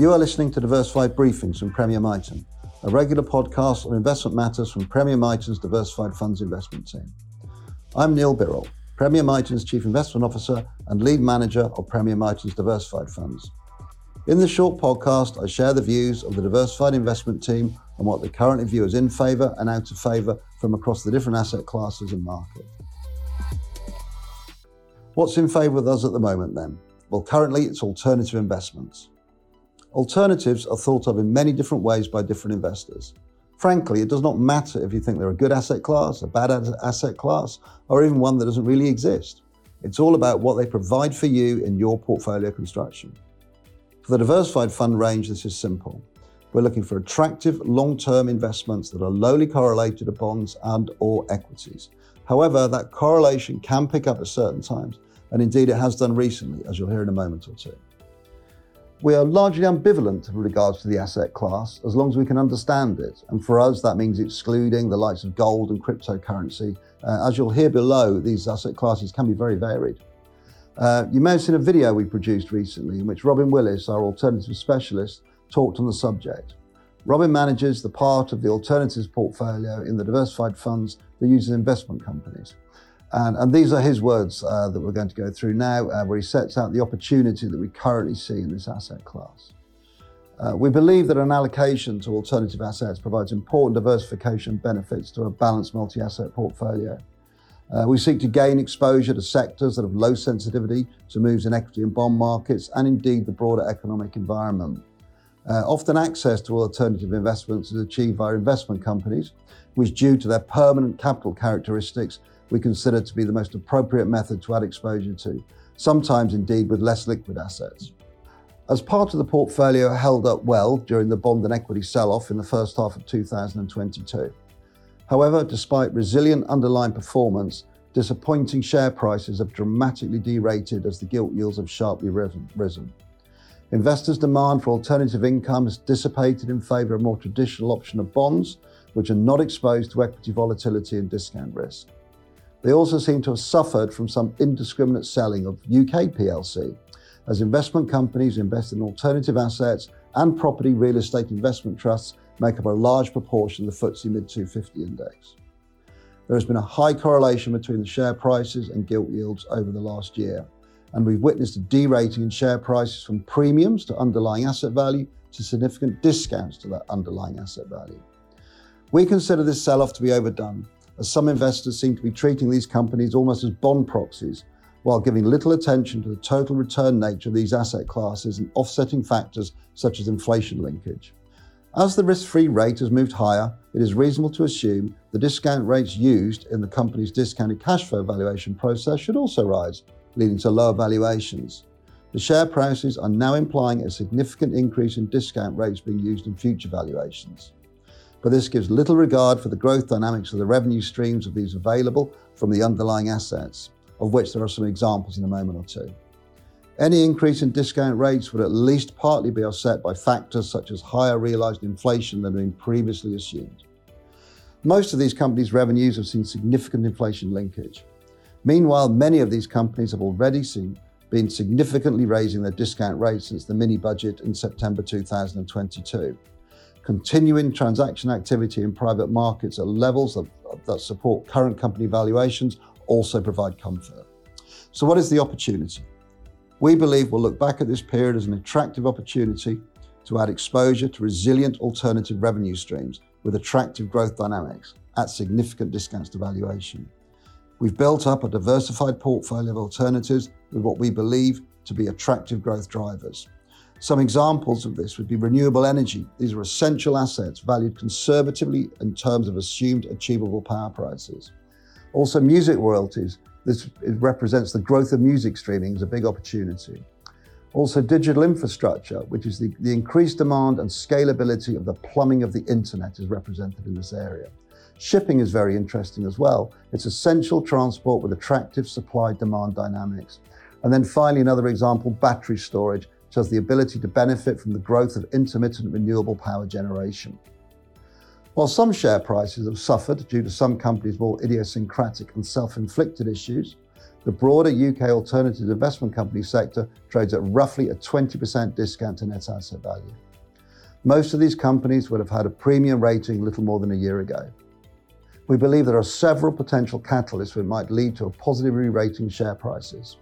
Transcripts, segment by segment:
You are listening to Diversified Briefings from Premier Miton, a regular podcast on investment matters from Premier Miton's Diversified Funds investment team. I'm Neil Birrell, Premier Miton's Chief Investment Officer and Lead Manager of Premier Miton's Diversified Funds. In this short podcast, I share the views of the Diversified Investment team on what they currently view as in favour and out of favour from across the different asset classes and market. What's in favour with us at the moment then? Well, currently it's alternative investments. Alternatives are thought of in many different ways by different investors. Frankly, it does not matter if you think they're a good asset class, a bad asset class, or even one that doesn't really exist. It's all about what they provide for you in your portfolio construction. For the diversified fund range, this is simple. We're looking for attractive long-term investments that are lowly correlated to bonds and or equities. However, that correlation can pick up at certain times, and indeed it has done recently, as you'll hear in a moment or two. We are largely ambivalent with regards to the asset class as long as we can understand it. And for us, that means excluding the likes of gold and cryptocurrency. Uh, as you'll hear below, these asset classes can be very varied. Uh, you may have seen a video we produced recently in which Robin Willis, our alternative specialist, talked on the subject. Robin manages the part of the alternatives portfolio in the diversified funds that uses investment companies. And, and these are his words uh, that we're going to go through now, uh, where he sets out the opportunity that we currently see in this asset class. Uh, we believe that an allocation to alternative assets provides important diversification benefits to a balanced multi asset portfolio. Uh, we seek to gain exposure to sectors that have low sensitivity to moves in equity and bond markets and indeed the broader economic environment. Uh, often access to alternative investments is achieved via investment companies, which, due to their permanent capital characteristics, we consider to be the most appropriate method to add exposure to, sometimes indeed with less liquid assets. As part of the portfolio held up well during the bond and equity sell off in the first half of 2022. However, despite resilient underlying performance, disappointing share prices have dramatically derated as the gilt yields have sharply risen. Investors' demand for alternative income has dissipated in favour of more traditional option of bonds, which are not exposed to equity volatility and discount risk. They also seem to have suffered from some indiscriminate selling of UK PLC, as investment companies invest in alternative assets and property real estate investment trusts make up a large proportion of the FTSE Mid 250 index. There has been a high correlation between the share prices and gilt yields over the last year, and we've witnessed a derating in share prices from premiums to underlying asset value to significant discounts to that underlying asset value. We consider this sell off to be overdone as some investors seem to be treating these companies almost as bond proxies, while giving little attention to the total return nature of these asset classes and offsetting factors such as inflation linkage. As the risk free rate has moved higher, it is reasonable to assume the discount rates used in the company's discounted cash flow valuation process should also rise, leading to lower valuations. The share prices are now implying a significant increase in discount rates being used in future valuations but this gives little regard for the growth dynamics of the revenue streams of these available from the underlying assets, of which there are some examples in a moment or two. Any increase in discount rates would at least partly be offset by factors such as higher realised inflation than had been previously assumed. Most of these companies' revenues have seen significant inflation linkage. Meanwhile, many of these companies have already seen been significantly raising their discount rates since the mini budget in September 2022 continuing transaction activity in private markets at levels of, that support current company valuations also provide comfort. So, what is the opportunity? We believe we'll look back at this period as an attractive opportunity to add exposure to resilient alternative revenue streams with attractive growth dynamics at significant discounts to valuation. We've built up a diversified portfolio of alternatives with what we believe to be attractive growth drivers. Some examples of this would be renewable energy. These are essential assets valued conservatively in terms of assumed achievable power prices. Also, music royalties. This represents the growth of music streaming as a big opportunity. Also, digital infrastructure, which is the, the increased demand and scalability of the plumbing of the internet, is represented in this area. Shipping is very interesting as well. It's essential transport with attractive supply demand dynamics. And then finally, another example battery storage, which has the ability to benefit from the growth of intermittent renewable power generation. While some share prices have suffered due to some companies' more idiosyncratic and self inflicted issues, the broader UK alternative investment company sector trades at roughly a 20% discount to net asset value. Most of these companies would have had a premium rating little more than a year ago. We believe there are several potential catalysts that might lead to a positive re-rating share prices.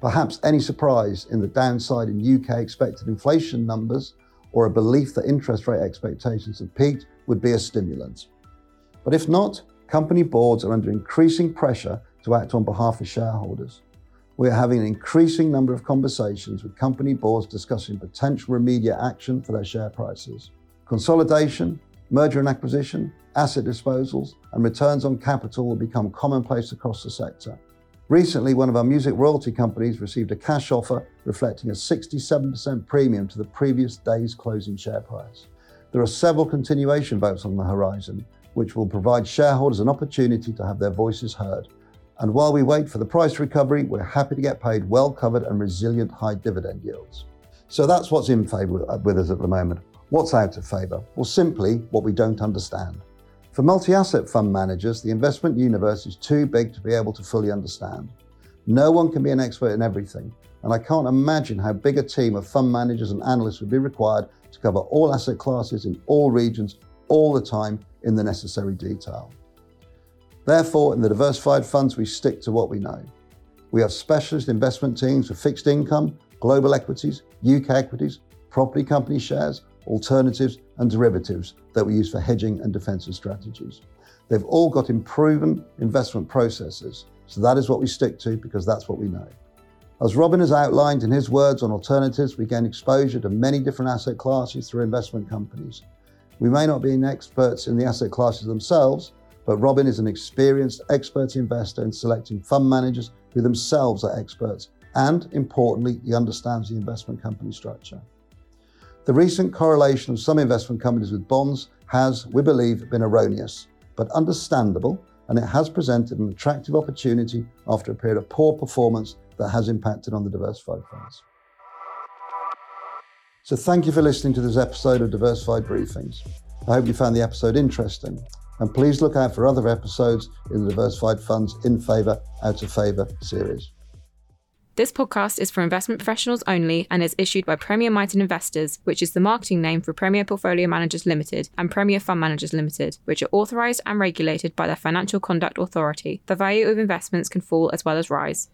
Perhaps any surprise in the downside in UK expected inflation numbers or a belief that interest rate expectations have peaked would be a stimulant. But if not, company boards are under increasing pressure to act on behalf of shareholders. We are having an increasing number of conversations with company boards discussing potential remedial action for their share prices. Consolidation, merger and acquisition, asset disposals, and returns on capital will become commonplace across the sector. Recently, one of our music royalty companies received a cash offer reflecting a 67% premium to the previous day's closing share price. There are several continuation votes on the horizon, which will provide shareholders an opportunity to have their voices heard. And while we wait for the price recovery, we're happy to get paid well covered and resilient high dividend yields. So that's what's in favour uh, with us at the moment. What's out of favour? Well, simply what we don't understand. For multi asset fund managers, the investment universe is too big to be able to fully understand. No one can be an expert in everything, and I can't imagine how big a team of fund managers and analysts would be required to cover all asset classes in all regions all the time in the necessary detail. Therefore, in the diversified funds, we stick to what we know. We have specialist investment teams for fixed income, global equities, UK equities, property company shares, alternatives, and derivatives that we use for hedging and defensive strategies. They've all got improved investment processes, so that is what we stick to because that's what we know. As Robin has outlined in his words on alternatives, we gain exposure to many different asset classes through investment companies. We may not be experts in the asset classes themselves, but Robin is an experienced expert investor in selecting fund managers who themselves are experts, and importantly, he understands the investment company structure. The recent correlation of some investment companies with bonds has, we believe, been erroneous, but understandable, and it has presented an attractive opportunity after a period of poor performance that has impacted on the diversified funds. So, thank you for listening to this episode of Diversified Briefings. I hope you found the episode interesting, and please look out for other episodes in the Diversified Funds in Favour, Out of Favour series. This podcast is for investment professionals only and is issued by Premier Miton Investors, which is the marketing name for Premier Portfolio Managers Limited and Premier Fund Managers Limited, which are authorised and regulated by the Financial Conduct Authority. The value of investments can fall as well as rise.